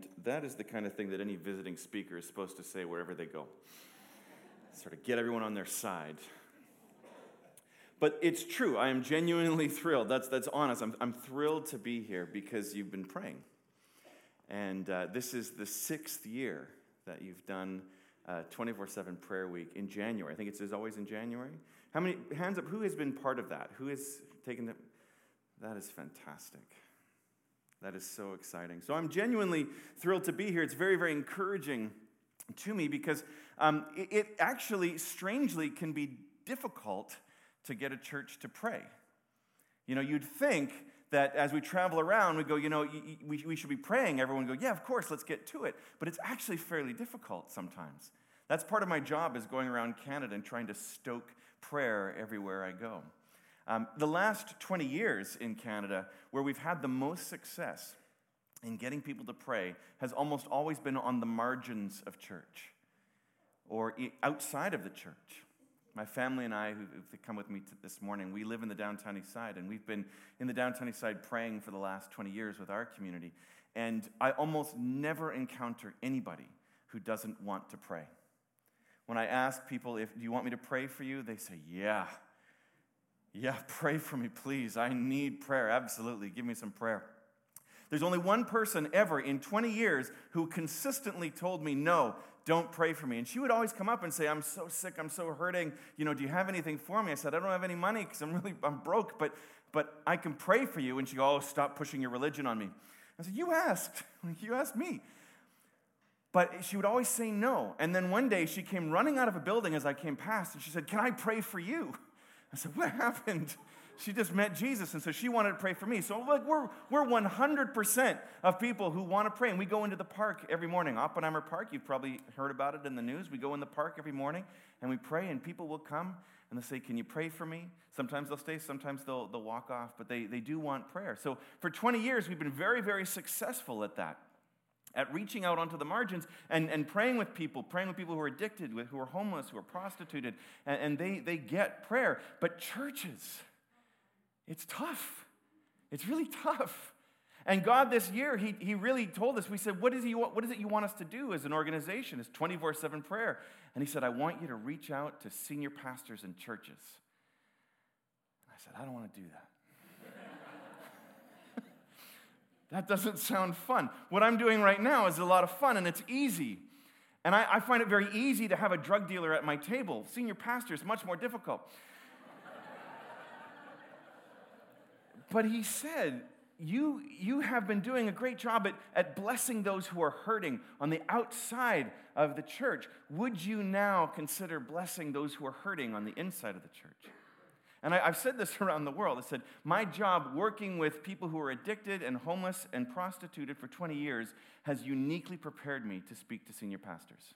And that is the kind of thing that any visiting speaker is supposed to say wherever they go. Sort of get everyone on their side. But it's true. I am genuinely thrilled. That's, that's honest. I'm, I'm thrilled to be here because you've been praying. And uh, this is the sixth year that you've done 24 uh, 7 prayer week in January. I think it's always in January. How many, hands up, who has been part of that? Who has taken the, that is fantastic. That is so exciting. So I'm genuinely thrilled to be here. It's very, very encouraging to me because um, it, it actually, strangely, can be difficult to get a church to pray. You know, you'd think that as we travel around, we go, you know, we, we should be praying. Everyone go, yeah, of course, let's get to it. But it's actually fairly difficult sometimes. That's part of my job is going around Canada and trying to stoke prayer everywhere I go. Um, the last 20 years in Canada, where we've had the most success in getting people to pray, has almost always been on the margins of church or outside of the church. My family and I, who come with me this morning, we live in the downtown east side, and we've been in the downtown east side praying for the last 20 years with our community. And I almost never encounter anybody who doesn't want to pray. When I ask people, if, do you want me to pray for you? They say, yeah. Yeah, pray for me, please. I need prayer. Absolutely. Give me some prayer. There's only one person ever in 20 years who consistently told me, no, don't pray for me. And she would always come up and say, I'm so sick, I'm so hurting. You know, do you have anything for me? I said, I don't have any money because I'm really, I'm broke, but, but I can pray for you. And she go, oh, stop pushing your religion on me. I said, you asked. You asked me. But she would always say no. And then one day she came running out of a building as I came past and she said, Can I pray for you? I said, What happened? she just met Jesus, and so she wanted to pray for me. So like we're we're 100% of people who want to pray, and we go into the park every morning. Oppenheimer Park, you've probably heard about it in the news. We go in the park every morning and we pray, and people will come and they'll say, Can you pray for me? Sometimes they'll stay, sometimes they'll, they'll walk off, but they, they do want prayer. So for 20 years, we've been very, very successful at that at reaching out onto the margins and, and praying with people, praying with people who are addicted, with, who are homeless, who are prostituted, and, and they, they get prayer. But churches, it's tough. It's really tough. And God, this year, He, he really told us, we said, what is, he, what is it you want us to do as an organization? It's 24 7 prayer. And He said, I want you to reach out to senior pastors and churches. And I said, I don't want to do that. That doesn't sound fun. What I'm doing right now is a lot of fun and it's easy. And I, I find it very easy to have a drug dealer at my table. Senior pastor is much more difficult. But he said, you, you have been doing a great job at, at blessing those who are hurting on the outside of the church. Would you now consider blessing those who are hurting on the inside of the church? And I, have said this around the world. I said, my job working with people who are addicted and homeless and prostituted for 20 years has uniquely prepared me to speak to senior pastors.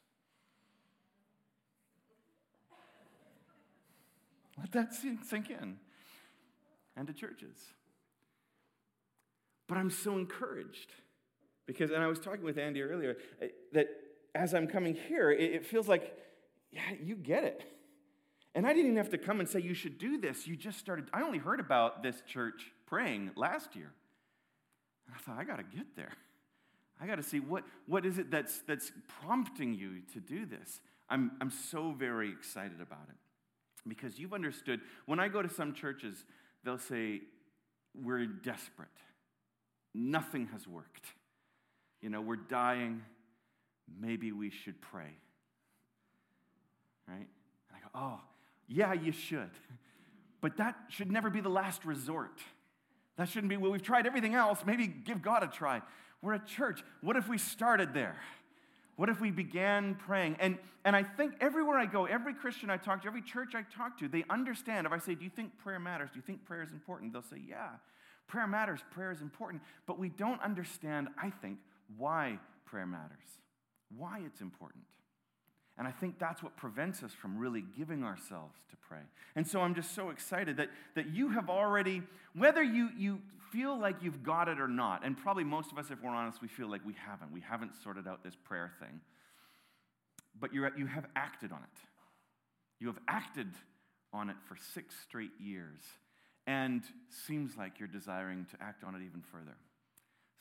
Let that sink in. And to churches. But I'm so encouraged because, and I was talking with Andy earlier, eh, that as I'm coming here, it feels like, yeah, you get it. And I didn't even have to come and say, you should do this. You just started. I only heard about this church praying last year. And I thought, I got to get there. I got to see what, what is it that's, that's prompting you to do this. I'm, I'm so very excited about it because you've understood. When I go to some churches, they'll say, We're desperate. Nothing has worked. You know, we're dying. Maybe we should pray. Right? And I go, oh, yeah, you should. But that should never be the last resort. That shouldn't be, well, we've tried everything else. Maybe give God a try. We're a church. What if we started there? What if we began praying? And, and I think everywhere I go, every Christian I talk to, every church I talk to, they understand. If I say, Do you think prayer matters? Do you think prayer is important? They'll say, Yeah. Prayer matters, prayer is important, but we don't understand, I think, why prayer matters, why it's important. And I think that's what prevents us from really giving ourselves to pray. And so I'm just so excited that, that you have already, whether you, you feel like you've got it or not, and probably most of us, if we're honest, we feel like we haven't. We haven't sorted out this prayer thing. But you're, you have acted on it. You have acted on it for six straight years and seems like you're desiring to act on it even further.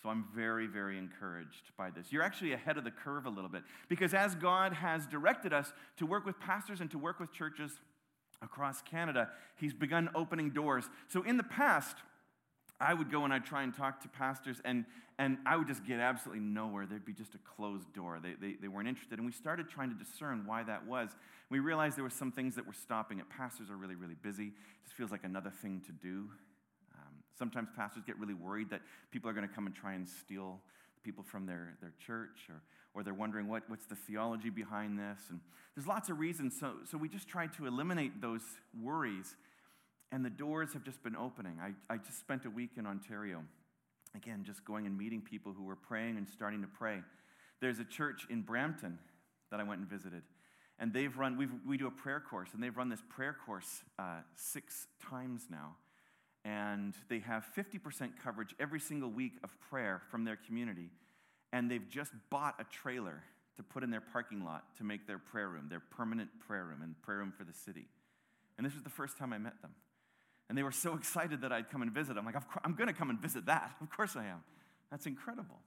So I'm very, very encouraged by this. You're actually ahead of the curve a little bit because as God has directed us to work with pastors and to work with churches across Canada, He's begun opening doors. So in the past, I would go and I'd try and talk to pastors, and, and I would just get absolutely nowhere. There'd be just a closed door. They, they, they weren't interested. And we started trying to discern why that was. We realized there were some things that were stopping it. Pastors are really, really busy. It just feels like another thing to do. Sometimes pastors get really worried that people are going to come and try and steal people from their, their church, or, or they're wondering what, what's the theology behind this. And there's lots of reasons. So, so we just tried to eliminate those worries and the doors have just been opening. I, I just spent a week in Ontario, again, just going and meeting people who were praying and starting to pray. There's a church in Brampton that I went and visited. And they've run, we we do a prayer course, and they've run this prayer course uh, six times now. And they have 50% coverage every single week of prayer from their community. And they've just bought a trailer to put in their parking lot to make their prayer room, their permanent prayer room, and prayer room for the city. And this was the first time I met them. And they were so excited that I'd come and visit. I'm like, I'm going to come and visit that. Of course I am. That's incredible.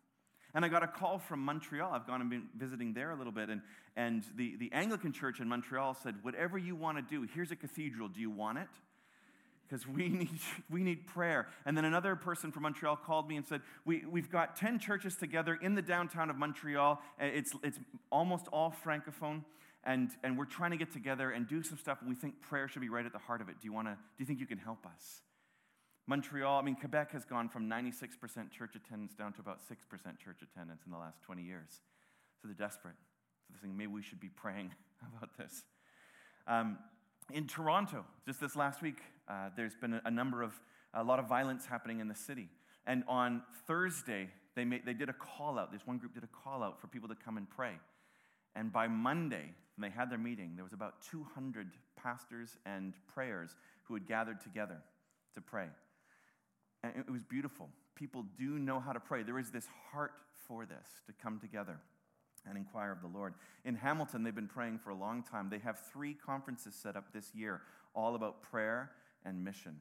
And I got a call from Montreal. I've gone and been visiting there a little bit. And, and the, the Anglican church in Montreal said, Whatever you want to do, here's a cathedral. Do you want it? Because we need, we need prayer. And then another person from Montreal called me and said, we, We've got 10 churches together in the downtown of Montreal. It's, it's almost all Francophone and, and we're trying to get together and do some stuff, and we think prayer should be right at the heart of it. Do you, wanna, do you think you can help us? Montreal, I mean, Quebec has gone from 96% church attendance down to about 6% church attendance in the last 20 years. So they're desperate. So they're saying, maybe we should be praying about this. Um, in Toronto, just this last week, uh, there's been a, number of, a lot of violence happening in the city. And on Thursday, they, made, they did a call out. This one group did a call out for people to come and pray. And by Monday, when they had their meeting, there was about 200 pastors and prayers who had gathered together to pray. And it was beautiful. People do know how to pray. There is this heart for this to come together and inquire of the Lord. In Hamilton, they've been praying for a long time. They have three conferences set up this year, all about prayer and mission.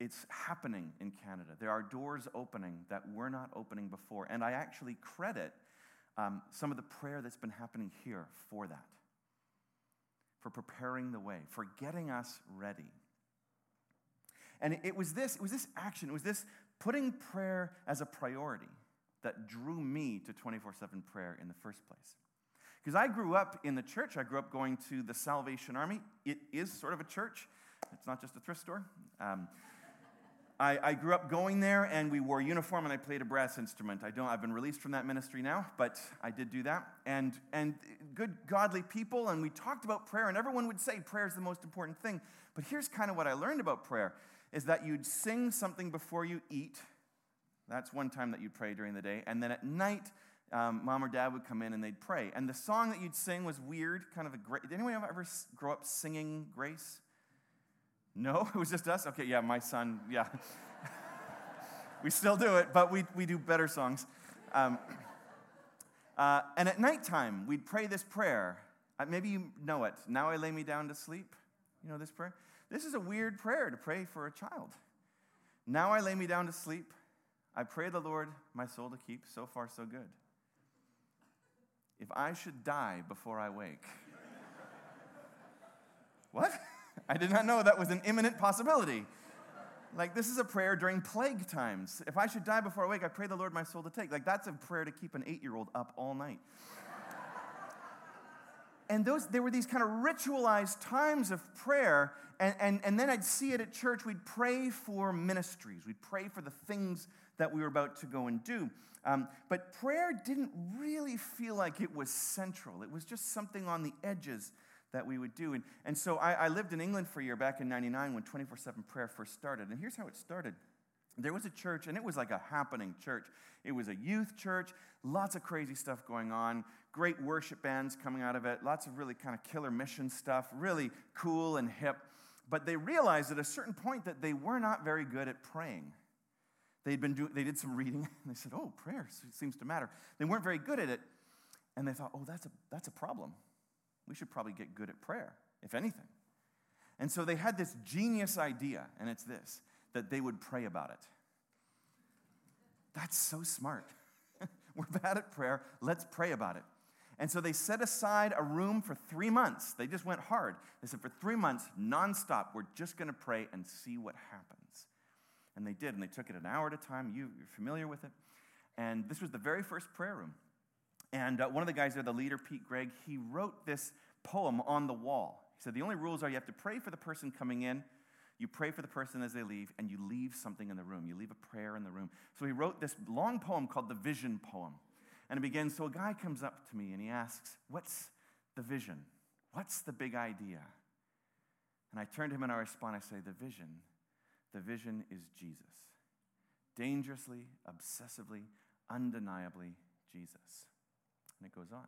It's happening in Canada. There are doors opening that were not opening before. And I actually credit um, some of the prayer that's been happening here for that, for preparing the way, for getting us ready. And it was this, it was this action, it was this putting prayer as a priority that drew me to 24 7 prayer in the first place. Because I grew up in the church, I grew up going to the Salvation Army. It is sort of a church, it's not just a thrift store. Um, I, I, grew up going there and we wore uniform and I played a brass instrument. I don't, I've been released from that ministry now, but I did do that. And, and good, godly people, and we talked about prayer, and everyone would say prayer is the most important thing. But here's kind of what I learned about prayer is that you'd sing something before you eat. That's one time that you'd pray during the day. And then at night, um, mom or dad would come in and they'd pray. And the song that you'd sing was weird, kind of a great. Did anyone ever grow up singing Grace? No, it was just us? Okay, yeah, my son, yeah. we still do it, but we, we do better songs. Um, uh, and at nighttime, we'd pray this prayer. Uh, maybe you know it. Now I lay me down to sleep. You know this prayer? This is a weird prayer to pray for a child. Now I lay me down to sleep. I pray the Lord my soul to keep. So far, so good. If I should die before I wake. what? I did not know that was an imminent possibility. Like, this is a prayer during plague times. If I should die before I wake, I pray the Lord my soul to take. Like, that's a prayer to keep an eight year old up all night. and those, there were these kind of ritualized times of prayer. And, and, and then I'd see it at church. We'd pray for ministries, we'd pray for the things that we were about to go and do. Um, but prayer didn't really feel like it was central, it was just something on the edges that we would do. And, and so I, I lived in England for a year back in 99 when 24 7 prayer first started. And here's how it started there was a church, and it was like a happening church. It was a youth church, lots of crazy stuff going on, great worship bands coming out of it, lots of really kind of killer mission stuff, really cool and hip. But they realized at a certain point that they were not very good at praying. They'd been they did some reading, and they said, Oh, prayer seems to matter. They weren't very good at it, and they thought, Oh, that's a, that's a problem we should probably get good at prayer, if anything. And so they had this genius idea, and it's this that they would pray about it. That's so smart. We're bad at prayer. Let's pray about it. And so they set aside a room for three months. They just went hard. They said, for three months, nonstop, we're just going to pray and see what happens. And they did. And they took it an hour at a time. You, are familiar with it. And this was the very first prayer room. And uh, one of the guys there, the leader, Pete Greig, he wrote this poem on the wall. He said, The only rules are you have to pray for the person coming in, you pray for the person as they leave, and you leave something in the room. You leave a prayer in the room. So he wrote this long poem called the Vision Poem. And it begins So a guy comes up to me and he asks, What's the vision? What's the big idea? And I turn to him and I respond, I say, The vision, the vision is Jesus. Dangerously, obsessively, undeniably Jesus. And it goes on.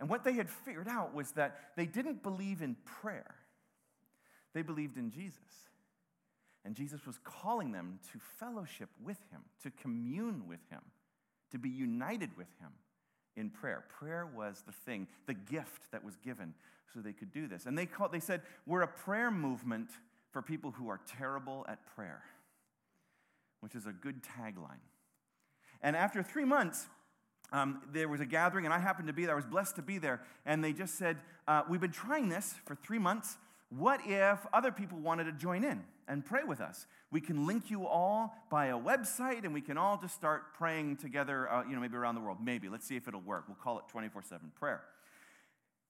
And what they had figured out was that they didn't believe in prayer, they believed in Jesus. And Jesus was calling them to fellowship with him, to commune with him, to be united with him in prayer. Prayer was the thing, the gift that was given so they could do this. And they, called, they said, We're a prayer movement for people who are terrible at prayer, which is a good tagline. And after three months, um, there was a gathering, and I happened to be there. I was blessed to be there. And they just said, uh, We've been trying this for three months. What if other people wanted to join in and pray with us? We can link you all by a website, and we can all just start praying together, uh, you know, maybe around the world. Maybe. Let's see if it'll work. We'll call it 24 7 prayer.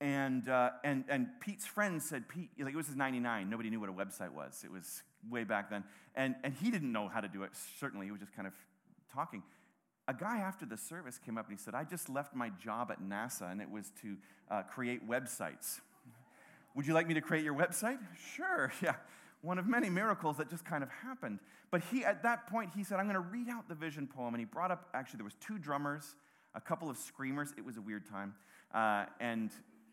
And, uh, and, and Pete's friend said, Pete, like it was his 99. Nobody knew what a website was. It was way back then. And, and he didn't know how to do it, certainly. He was just kind of talking a guy after the service came up and he said, I just left my job at NASA and it was to uh, create websites. Would you like me to create your website? Sure, yeah. One of many miracles that just kind of happened. But he, at that point, he said, I'm going to read out the vision poem. And he brought up, actually, there was two drummers, a couple of screamers. It was a weird time. Uh, and,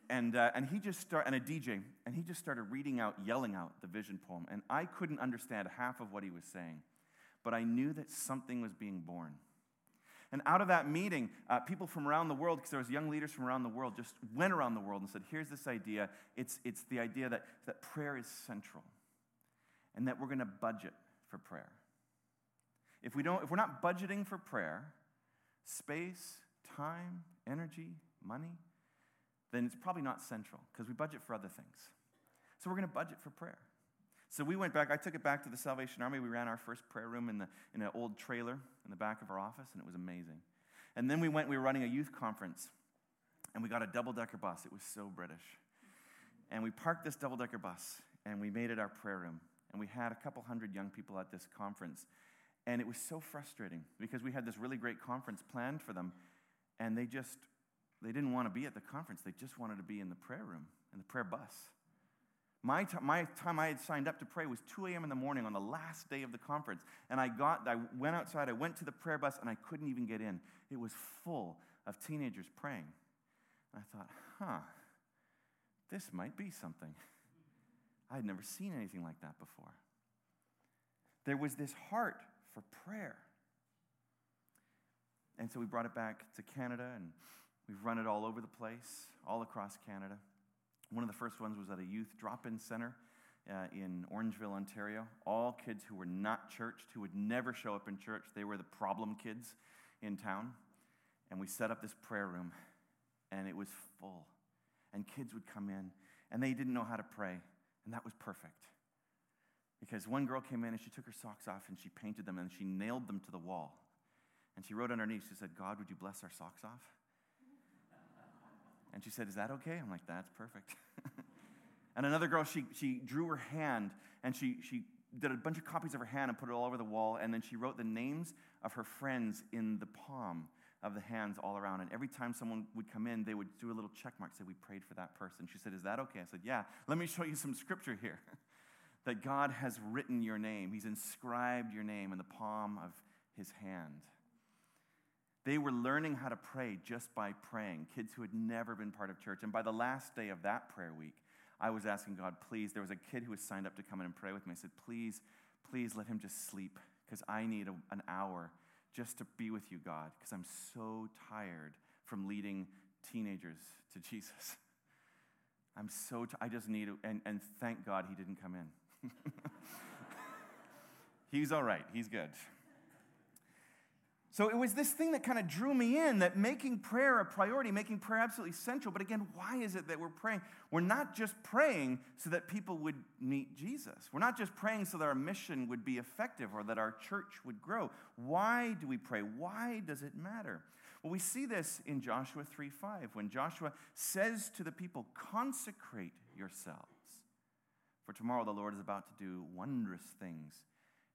and, uh, and he just started, and a DJ, and he just started reading out, yelling out the vision poem. And I couldn't understand half of what he was saying. But I knew that something was being born. And out of that meeting, uh, people from around the world, because there was young leaders from around the world, just went around the world and said, here's this idea. It's, it's the idea that, that prayer is central and that we're going to budget for prayer. If, we don't, if we're not budgeting for prayer, space, time, energy, money, then it's probably not central because we budget for other things. So we're going to budget for prayer. So we went back, I took it back to the Salvation Army. We ran our first prayer room in, the, in an old trailer in the back of our office, and it was amazing. And then we went, we were running a youth conference, and we got a double decker bus. It was so British. And we parked this double decker bus, and we made it our prayer room. And we had a couple hundred young people at this conference. And it was so frustrating because we had this really great conference planned for them, and they just, they didn't want to be at the conference. They just wanted to be in the prayer room, in the prayer bus. My, t- my time I had signed up to pray was 2 a.m. in the morning on the last day of the conference. And I got, I went outside, I went to the prayer bus, and I couldn't even get in. It was full of teenagers praying. And I thought, huh, this might be something. I had never seen anything like that before. There was this heart for prayer. And so we brought it back to Canada, and we've run it all over the place, all across Canada. One of the first ones was at a youth drop in center uh, in Orangeville, Ontario. All kids who were not churched, who would never show up in church, they were the problem kids in town. And we set up this prayer room, and it was full. And kids would come in, and they didn't know how to pray, and that was perfect. Because one girl came in and she took her socks off and she painted them and she nailed them to the wall. And she wrote underneath, she said, God, would you bless our socks off? And she said, Is that okay? I'm like, That's perfect. and another girl, she, she drew her hand and she, she did a bunch of copies of her hand and put it all over the wall. And then she wrote the names of her friends in the palm of the hands all around. And every time someone would come in, they would do a little check mark, say, We prayed for that person. She said, Is that okay? I said, Yeah. Let me show you some scripture here. that God has written your name, He's inscribed your name in the palm of His hand. They were learning how to pray just by praying, kids who had never been part of church. And by the last day of that prayer week, I was asking God, please, there was a kid who was signed up to come in and pray with me. I said, please, please let him just sleep because I need a, an hour just to be with you, God, because I'm so tired from leading teenagers to Jesus. I'm so, t- I just need, a, and, and thank God he didn't come in. He's all right, he's good. So it was this thing that kind of drew me in that making prayer a priority, making prayer absolutely essential. But again, why is it that we're praying? We're not just praying so that people would meet Jesus. We're not just praying so that our mission would be effective or that our church would grow. Why do we pray? Why does it matter? Well, we see this in Joshua 3 5, when Joshua says to the people, Consecrate yourselves, for tomorrow the Lord is about to do wondrous things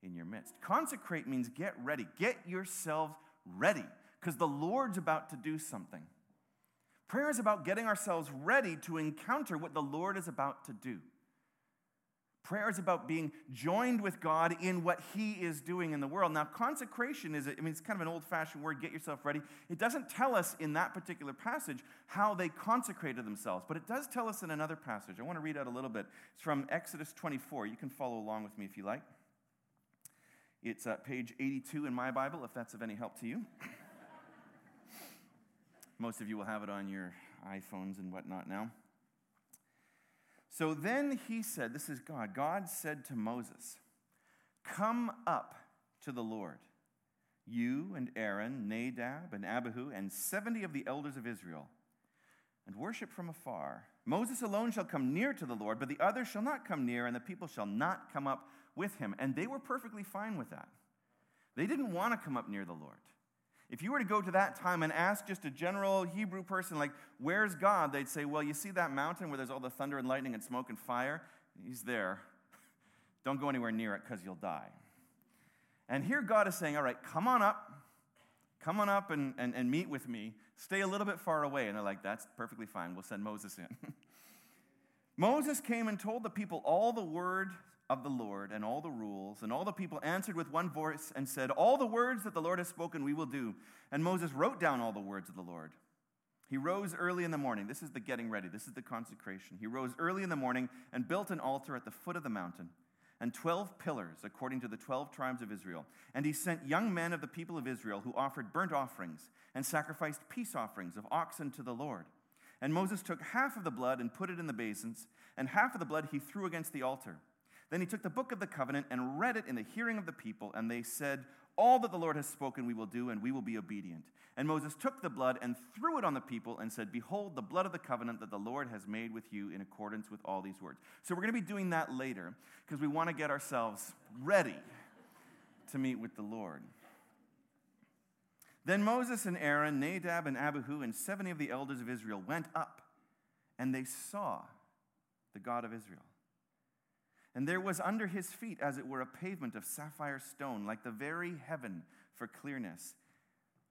in your midst. Consecrate means get ready, get yourselves ready, because the Lord's about to do something. Prayer is about getting ourselves ready to encounter what the Lord is about to do. Prayer is about being joined with God in what He is doing in the world. Now, consecration is, I mean, it's kind of an old fashioned word, get yourself ready. It doesn't tell us in that particular passage how they consecrated themselves, but it does tell us in another passage. I want to read out a little bit. It's from Exodus 24. You can follow along with me if you like. It's at page 82 in my Bible, if that's of any help to you. Most of you will have it on your iPhones and whatnot now. So then he said, This is God. God said to Moses, Come up to the Lord, you and Aaron, Nadab and Abihu, and 70 of the elders of Israel, and worship from afar. Moses alone shall come near to the Lord, but the others shall not come near, and the people shall not come up with him. And they were perfectly fine with that. They didn't want to come up near the Lord. If you were to go to that time and ask just a general Hebrew person, like, where's God? They'd say, well, you see that mountain where there's all the thunder and lightning and smoke and fire? He's there. Don't go anywhere near it because you'll die. And here God is saying, all right, come on up. Come on up and, and, and meet with me. Stay a little bit far away. And they're like, that's perfectly fine. We'll send Moses in. Moses came and told the people all the word of the Lord and all the rules. And all the people answered with one voice and said, All the words that the Lord has spoken, we will do. And Moses wrote down all the words of the Lord. He rose early in the morning. This is the getting ready, this is the consecration. He rose early in the morning and built an altar at the foot of the mountain and 12 pillars according to the 12 tribes of Israel. And he sent young men of the people of Israel who offered burnt offerings and sacrificed peace offerings of oxen to the Lord. And Moses took half of the blood and put it in the basins, and half of the blood he threw against the altar. Then he took the book of the covenant and read it in the hearing of the people, and they said, All that the Lord has spoken we will do, and we will be obedient. And Moses took the blood and threw it on the people and said, Behold, the blood of the covenant that the Lord has made with you in accordance with all these words. So we're going to be doing that later because we want to get ourselves ready to meet with the Lord. Then Moses and Aaron, Nadab and Abihu, and 70 of the elders of Israel went up, and they saw the God of Israel. And there was under his feet, as it were, a pavement of sapphire stone, like the very heaven for clearness.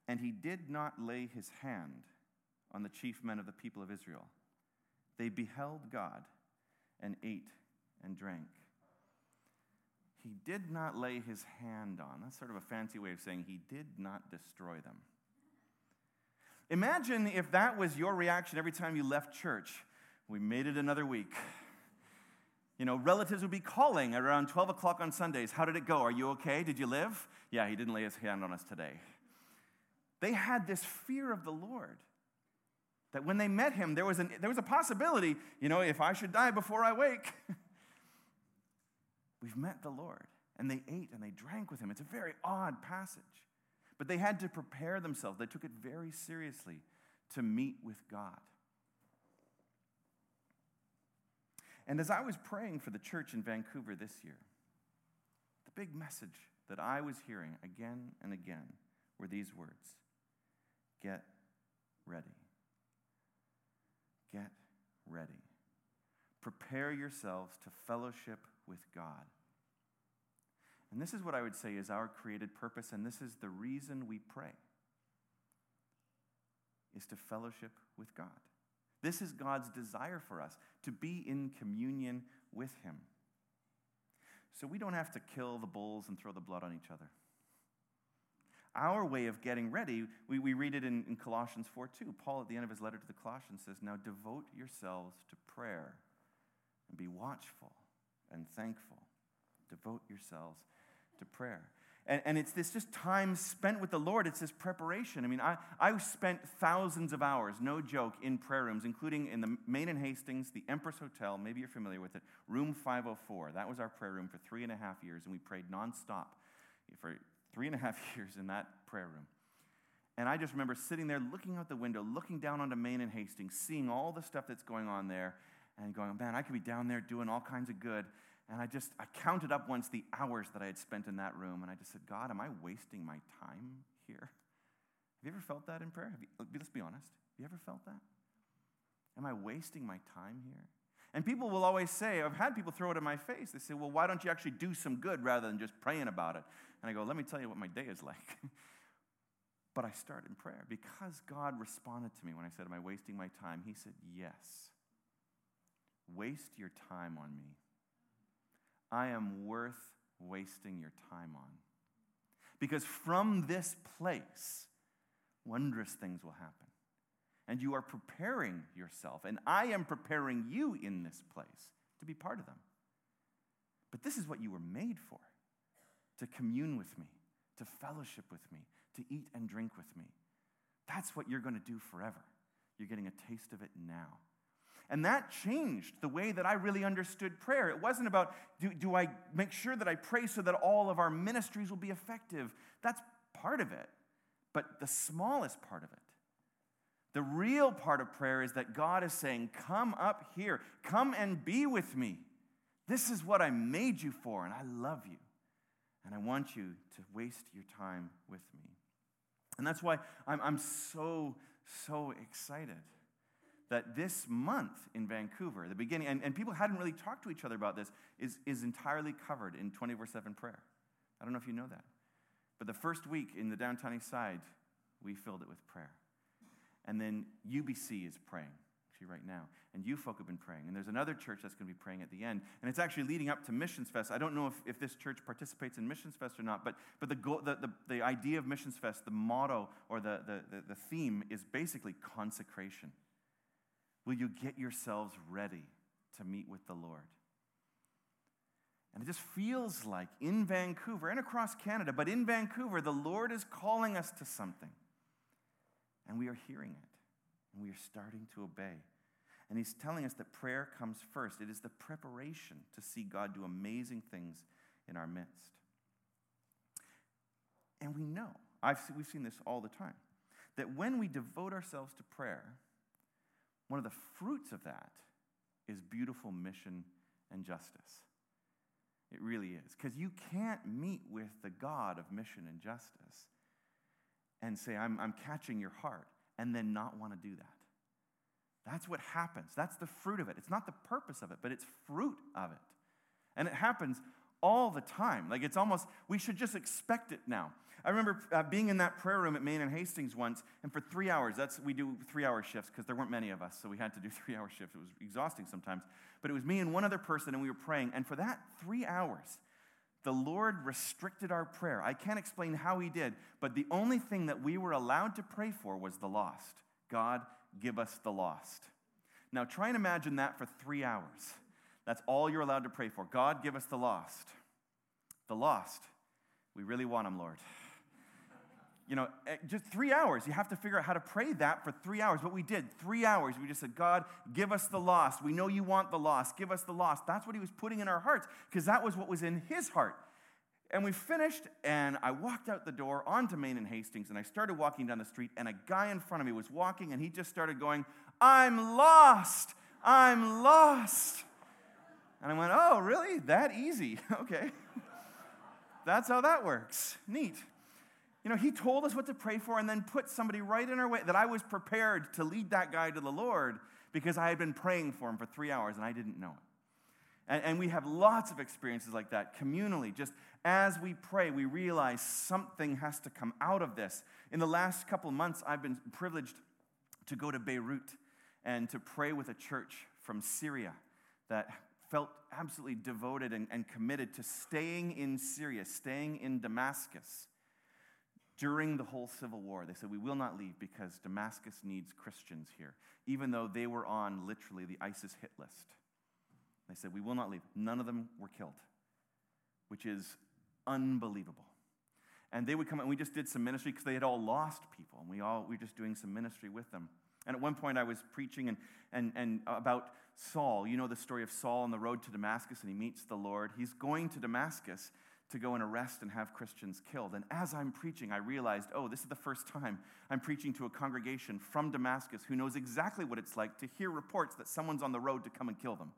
And he did not lay his hand on the chief men of the people of Israel. They beheld God and ate and drank. He did not lay his hand on. That's sort of a fancy way of saying he did not destroy them. Imagine if that was your reaction every time you left church. We made it another week. You know, relatives would be calling around 12 o'clock on Sundays. How did it go? Are you okay? Did you live? Yeah, he didn't lay his hand on us today. They had this fear of the Lord. That when they met him, there was, an, there was a possibility, you know, if I should die before I wake, we've met the Lord. And they ate and they drank with him. It's a very odd passage. But they had to prepare themselves, they took it very seriously to meet with God. And as I was praying for the church in Vancouver this year, the big message that I was hearing again and again were these words Get ready. Get ready. Prepare yourselves to fellowship with God. And this is what I would say is our created purpose, and this is the reason we pray, is to fellowship with God. This is God's desire for us to be in communion with Him. So we don't have to kill the bulls and throw the blood on each other. Our way of getting ready, we, we read it in, in Colossians 4 2. Paul, at the end of his letter to the Colossians, says, Now devote yourselves to prayer and be watchful and thankful. Devote yourselves to prayer. And, and it's this just time spent with the Lord. It's this preparation. I mean, I, I spent thousands of hours, no joke, in prayer rooms, including in the Main and Hastings, the Empress Hotel. Maybe you're familiar with it. Room 504. That was our prayer room for three and a half years, and we prayed nonstop for three and a half years in that prayer room. And I just remember sitting there looking out the window, looking down onto Main and Hastings, seeing all the stuff that's going on there, and going, man, I could be down there doing all kinds of good. And I just, I counted up once the hours that I had spent in that room, and I just said, God, am I wasting my time here? Have you ever felt that in prayer? You, let's be honest. Have you ever felt that? Am I wasting my time here? And people will always say, I've had people throw it in my face. They say, Well, why don't you actually do some good rather than just praying about it? And I go, Let me tell you what my day is like. but I start in prayer because God responded to me when I said, Am I wasting my time? He said, Yes. Waste your time on me. I am worth wasting your time on. Because from this place, wondrous things will happen and you are preparing yourself, and I am preparing you in this place to be part of them. But this is what you were made for to commune with me, to fellowship with me, to eat and drink with me. That's what you're going to do forever. You're getting a taste of it now. And that changed the way that I really understood prayer. It wasn't about do, do I make sure that I pray so that all of our ministries will be effective? That's part of it. But the smallest part of it the real part of prayer is that God is saying, Come up here, come and be with me. This is what I made you for, and I love you. And I want you to waste your time with me. And that's why I'm, I'm so, so excited that this month in Vancouver, the beginning, and, and people hadn't really talked to each other about this, is, is entirely covered in 24 7 prayer. I don't know if you know that. But the first week in the downtown east side, we filled it with prayer. And then UBC is praying, actually, right now. And you folk have been praying. And there's another church that's going to be praying at the end. And it's actually leading up to Missions Fest. I don't know if, if this church participates in Missions Fest or not, but, but the, go, the, the, the idea of Missions Fest, the motto or the, the, the, the theme is basically consecration. Will you get yourselves ready to meet with the Lord? And it just feels like in Vancouver and across Canada, but in Vancouver, the Lord is calling us to something. And we are hearing it, and we are starting to obey. And he's telling us that prayer comes first. It is the preparation to see God do amazing things in our midst. And we know, I've, we've seen this all the time, that when we devote ourselves to prayer, one of the fruits of that is beautiful mission and justice. It really is. Because you can't meet with the God of mission and justice and say, I'm, I'm catching your heart, and then not want to do that. That's what happens. That's the fruit of it. It's not the purpose of it, but it's fruit of it. And it happens all the time. Like it's almost, we should just expect it now. I remember uh, being in that prayer room at Main and Hastings once, and for three hours, that's, we do three hour shifts because there weren't many of us, so we had to do three hour shifts. It was exhausting sometimes. But it was me and one other person, and we were praying. And for that three hours, the Lord restricted our prayer. I can't explain how He did, but the only thing that we were allowed to pray for was the lost. God, give us the lost. Now, try and imagine that for three hours. That's all you're allowed to pray for. God, give us the lost. The lost. We really want them, Lord. You know, eh, just three hours. You have to figure out how to pray that for three hours. What we did, three hours, we just said, God, give us the lost. We know you want the lost. Give us the lost. That's what he was putting in our hearts because that was what was in his heart. And we finished, and I walked out the door onto Main and Hastings, and I started walking down the street, and a guy in front of me was walking, and he just started going, I'm lost. I'm lost. And I went, Oh, really? That easy? okay. That's how that works. Neat. You know, he told us what to pray for and then put somebody right in our way that I was prepared to lead that guy to the Lord because I had been praying for him for three hours and I didn't know it. And, and we have lots of experiences like that communally. Just as we pray, we realize something has to come out of this. In the last couple months, I've been privileged to go to Beirut and to pray with a church from Syria that felt absolutely devoted and, and committed to staying in Syria, staying in Damascus during the whole civil war. They said, We will not leave because Damascus needs Christians here, even though they were on literally the ISIS hit list. They said, We will not leave. None of them were killed, which is unbelievable. And they would come and we just did some ministry because they had all lost people, and we all we were just doing some ministry with them. And at one point, I was preaching and, and, and about Saul. You know the story of Saul on the road to Damascus, and he meets the Lord. He's going to Damascus to go and arrest and have Christians killed. And as I'm preaching, I realized, oh, this is the first time I'm preaching to a congregation from Damascus who knows exactly what it's like to hear reports that someone's on the road to come and kill them.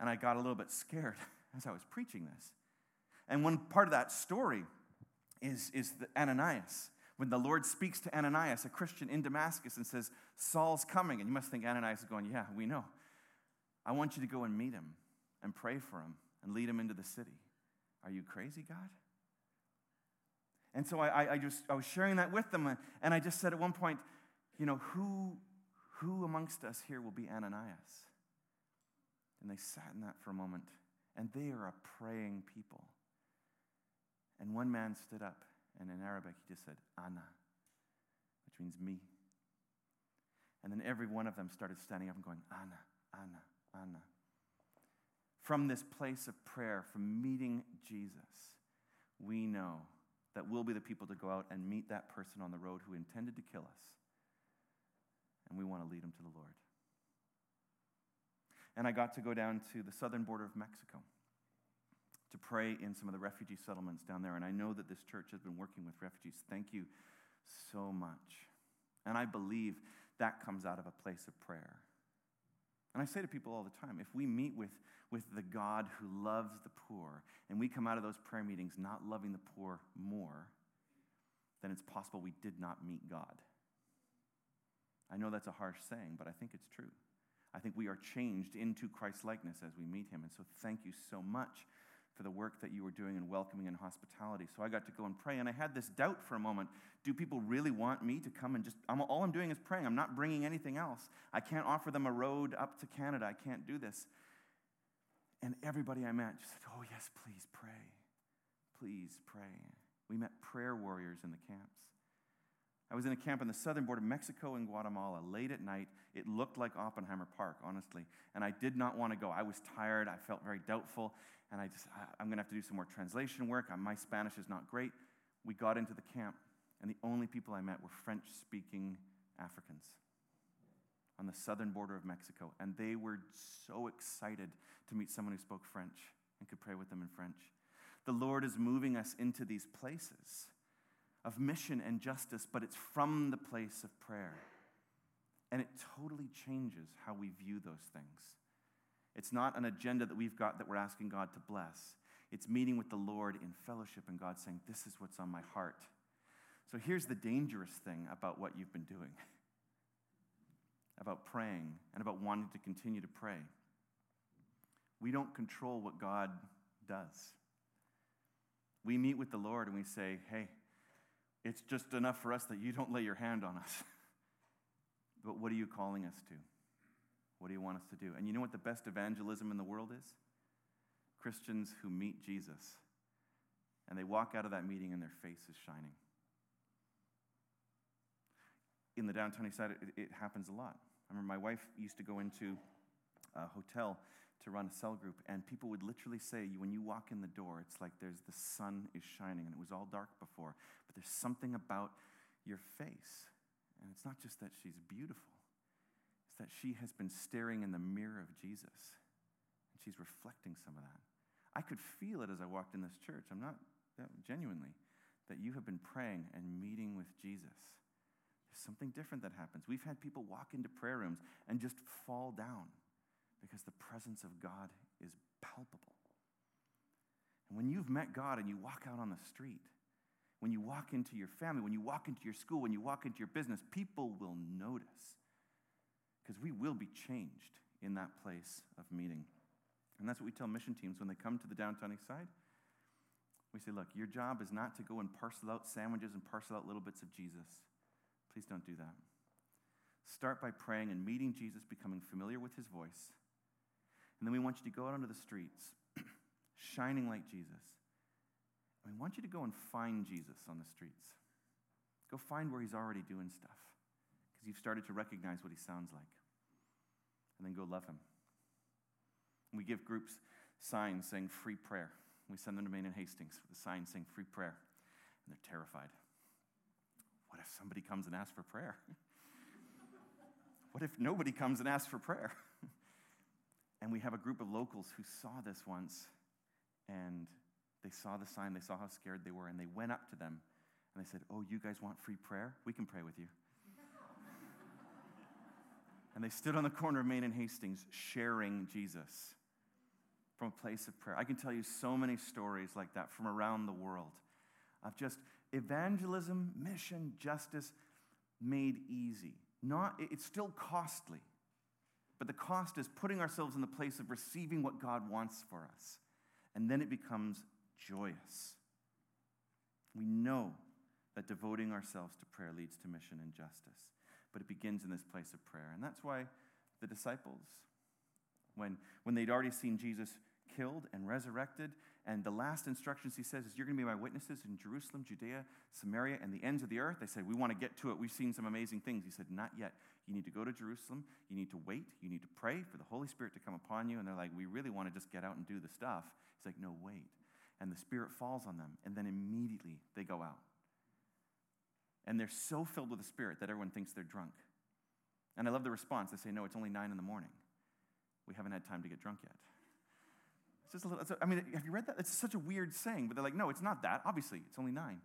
And I got a little bit scared as I was preaching this. And one part of that story is, is the Ananias. When the Lord speaks to Ananias, a Christian in Damascus, and says, Saul's coming. And you must think Ananias is going, Yeah, we know. I want you to go and meet him and pray for him and lead him into the city. Are you crazy, God? And so I, I, just I was sharing that with them, and I just said at one point, you know, who, who amongst us here will be Ananias? And they sat in that for a moment, and they are a praying people. And one man stood up, and in Arabic he just said, Ana, which means me. And then every one of them started standing up and going, Ana, Ana, Ana from this place of prayer, from meeting Jesus, we know that we'll be the people to go out and meet that person on the road who intended to kill us. And we want to lead him to the Lord. And I got to go down to the southern border of Mexico to pray in some of the refugee settlements down there. And I know that this church has been working with refugees. Thank you so much. And I believe that comes out of a place of prayer. And I say to people all the time if we meet with with the God who loves the poor, and we come out of those prayer meetings not loving the poor more, then it's possible we did not meet God. I know that's a harsh saying, but I think it's true. I think we are changed into Christ likeness as we meet him. And so thank you so much for the work that you were doing in welcoming and hospitality. So I got to go and pray, and I had this doubt for a moment do people really want me to come and just, I'm, all I'm doing is praying. I'm not bringing anything else. I can't offer them a road up to Canada. I can't do this. And everybody I met just said, Oh, yes, please pray. Please pray. We met prayer warriors in the camps. I was in a camp on the southern border of Mexico and Guatemala late at night. It looked like Oppenheimer Park, honestly. And I did not want to go. I was tired. I felt very doubtful. And I just, ah, I'm going to have to do some more translation work. Uh, my Spanish is not great. We got into the camp, and the only people I met were French speaking Africans on the southern border of Mexico, and they were so excited to meet someone who spoke French and could pray with them in French. The Lord is moving us into these places of mission and justice, but it's from the place of prayer. And it totally changes how we view those things. It's not an agenda that we've got that we're asking God to bless. It's meeting with the Lord in fellowship and God saying, This is what's on my heart. So here's the dangerous thing about what you've been doing. about praying and about wanting to continue to pray. We don't control what God does. We meet with the Lord and we say, hey, it's just enough for us that you don't lay your hand on us. but what are you calling us to? What do you want us to do? And you know what the best evangelism in the world is? Christians who meet Jesus and they walk out of that meeting and their face is shining. In the downtown east side, it, it happens a lot. I remember my wife used to go into a hotel to run a cell group, and people would literally say, when you walk in the door, it's like there's the sun is shining, and it was all dark before, but there's something about your face. And it's not just that she's beautiful, that she has been staring in the mirror of Jesus, and she's reflecting some of that. I could feel it as I walked in this church. I'm not genuinely that you have been praying and meeting with Jesus There's something different that happens. We've had people walk into prayer rooms and just fall down because the presence of God is palpable. And when you've met God and you walk out on the street, when you walk into your family, when you walk into your school, when you walk into your business, people will notice because we will be changed in that place of meeting. And that's what we tell mission teams when they come to the downtown east side. We say, look, your job is not to go and parcel out sandwiches and parcel out little bits of Jesus. Please don't do that. Start by praying and meeting Jesus, becoming familiar with his voice. And then we want you to go out onto the streets, shining like Jesus. And we want you to go and find Jesus on the streets. Go find where he's already doing stuff because you've started to recognize what he sounds like. And then go love him. we give groups signs saying free prayer. We send them to Main and Hastings with a sign saying free prayer. And they're terrified. What if somebody comes and asks for prayer? what if nobody comes and asks for prayer? and we have a group of locals who saw this once and They saw the sign, they saw how scared they were, and they went up to them and they said, Oh, you guys want free prayer? We can pray with you. And they stood on the corner of Main and Hastings sharing Jesus from a place of prayer. I can tell you so many stories like that from around the world of just evangelism, mission, justice made easy. Not, it's still costly, but the cost is putting ourselves in the place of receiving what God wants for us. And then it becomes joyous. We know that devoting ourselves to prayer leads to mission and justice, but it begins in this place of prayer. And that's why the disciples, when, when they'd already seen Jesus killed and resurrected. And the last instructions he says is, You're going to be my witnesses in Jerusalem, Judea, Samaria, and the ends of the earth. They said, We want to get to it. We've seen some amazing things. He said, Not yet. You need to go to Jerusalem. You need to wait. You need to pray for the Holy Spirit to come upon you. And they're like, We really want to just get out and do the stuff. He's like, No, wait. And the Spirit falls on them. And then immediately they go out. And they're so filled with the Spirit that everyone thinks they're drunk. And I love the response. They say, No, it's only nine in the morning. We haven't had time to get drunk yet. It's just a little, I mean, have you read that? It's such a weird saying, but they're like, no, it's not that. Obviously, it's only nine.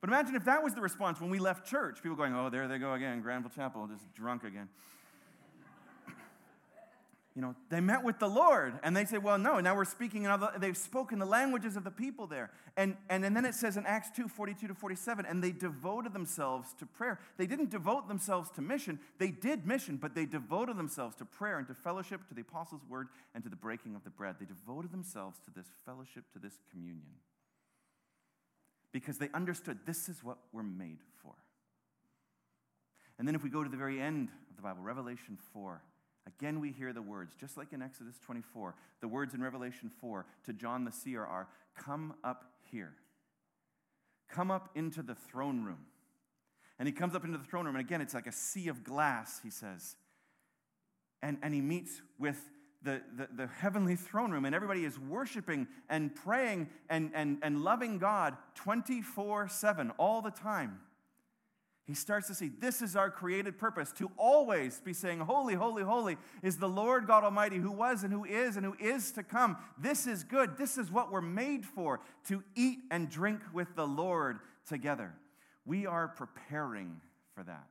But imagine if that was the response when we left church. People going, oh, there they go again, Granville Chapel, just drunk again you know, they met with the Lord and they say, well, no, now we're speaking in other, they've spoken the languages of the people there. And, and, and then it says in Acts 2, 42 to 47, and they devoted themselves to prayer. They didn't devote themselves to mission. They did mission, but they devoted themselves to prayer and to fellowship, to the apostles' word, and to the breaking of the bread. They devoted themselves to this fellowship, to this communion. Because they understood this is what we're made for. And then if we go to the very end of the Bible, Revelation 4, Again, we hear the words, just like in Exodus 24, the words in Revelation 4 to John the seer are Come up here. Come up into the throne room. And he comes up into the throne room, and again, it's like a sea of glass, he says. And, and he meets with the, the, the heavenly throne room, and everybody is worshiping and praying and, and, and loving God 24 7 all the time he starts to see this is our created purpose to always be saying, Holy, holy, holy is the Lord God Almighty who was and who is and who is to come. This is good. This is what we're made for to eat and drink with the Lord together. We are preparing for that.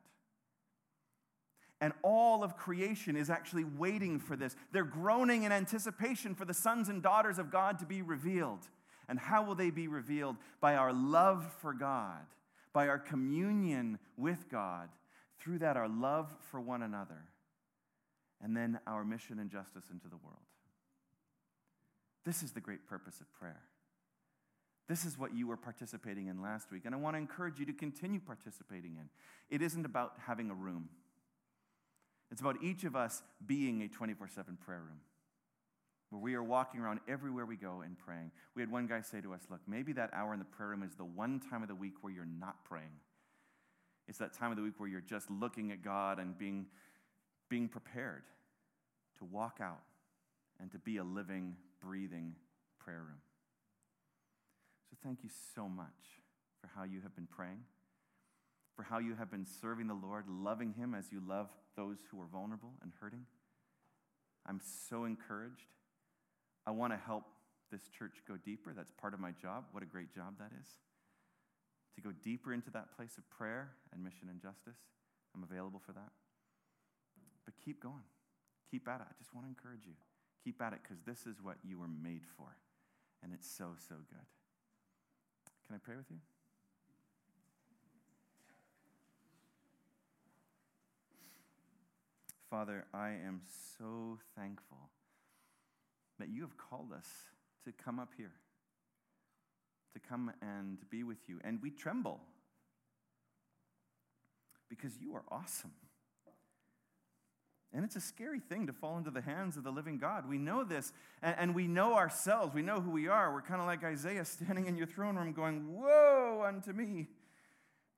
And all of creation is actually waiting for this. They're groaning in anticipation for the sons and daughters of God to be revealed. And how will they be revealed? By our love for God by our communion with God, through that, our love for one another, and then our mission and justice into the world. This is the great purpose of prayer. This is what you were participating in last week, and I want to encourage you to continue participating in. It isn't about having a room, it's about each of us being a 24 7 prayer room where we are walking around everywhere we go and praying. We had one guy say to us, Look, maybe that hour in the prayer room is the one time of the week where you're not praying. It's that time of the week where you're just looking at God and being, being prepared to walk out and to be a living, breathing prayer room. So thank you so much for how you have been praying, for how you have been serving the Lord, loving Him as you love those who are vulnerable and hurting. I'm so encouraged I want to help this church go deeper. That's part of my job. What a great job that is. To go deeper into that place of prayer and mission and justice. I'm available for that. But keep going. Keep at it. I just want to encourage you. Keep at it because this is what you were made for. And it's so, so good. Can I pray with you? Father, I am so thankful that you have called us to come up here, to come and be with you. And we tremble because you are awesome. And it's a scary thing to fall into the hands of the living God. We know this, and, and we know ourselves. We know who we are. We're kind of like Isaiah standing in your throne room going, Woe unto me!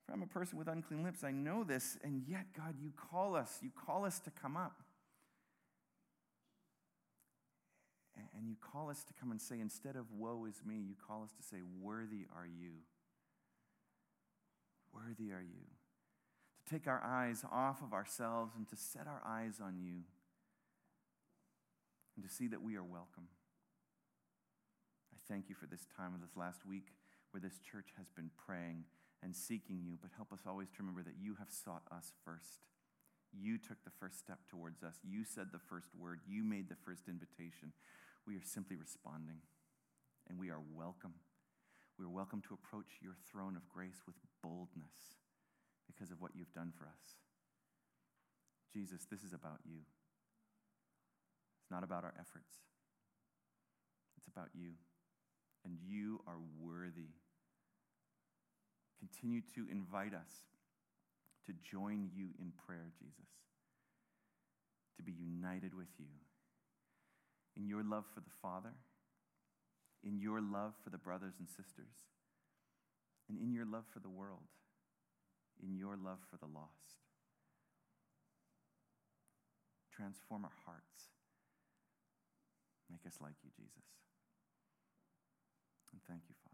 For I'm a person with unclean lips. I know this, and yet, God, you call us. You call us to come up. And you call us to come and say, instead of woe is me, you call us to say, Worthy are you. Worthy are you. To take our eyes off of ourselves and to set our eyes on you. And to see that we are welcome. I thank you for this time of this last week where this church has been praying and seeking you, but help us always to remember that you have sought us first. You took the first step towards us. You said the first word. You made the first invitation. We are simply responding, and we are welcome. We are welcome to approach your throne of grace with boldness because of what you've done for us. Jesus, this is about you. It's not about our efforts, it's about you. And you are worthy. Continue to invite us to join you in prayer, Jesus, to be united with you in your love for the Father, in your love for the brothers and sisters, and in your love for the world, in your love for the lost. Transform our hearts. Make us like you, Jesus. And thank you, Father.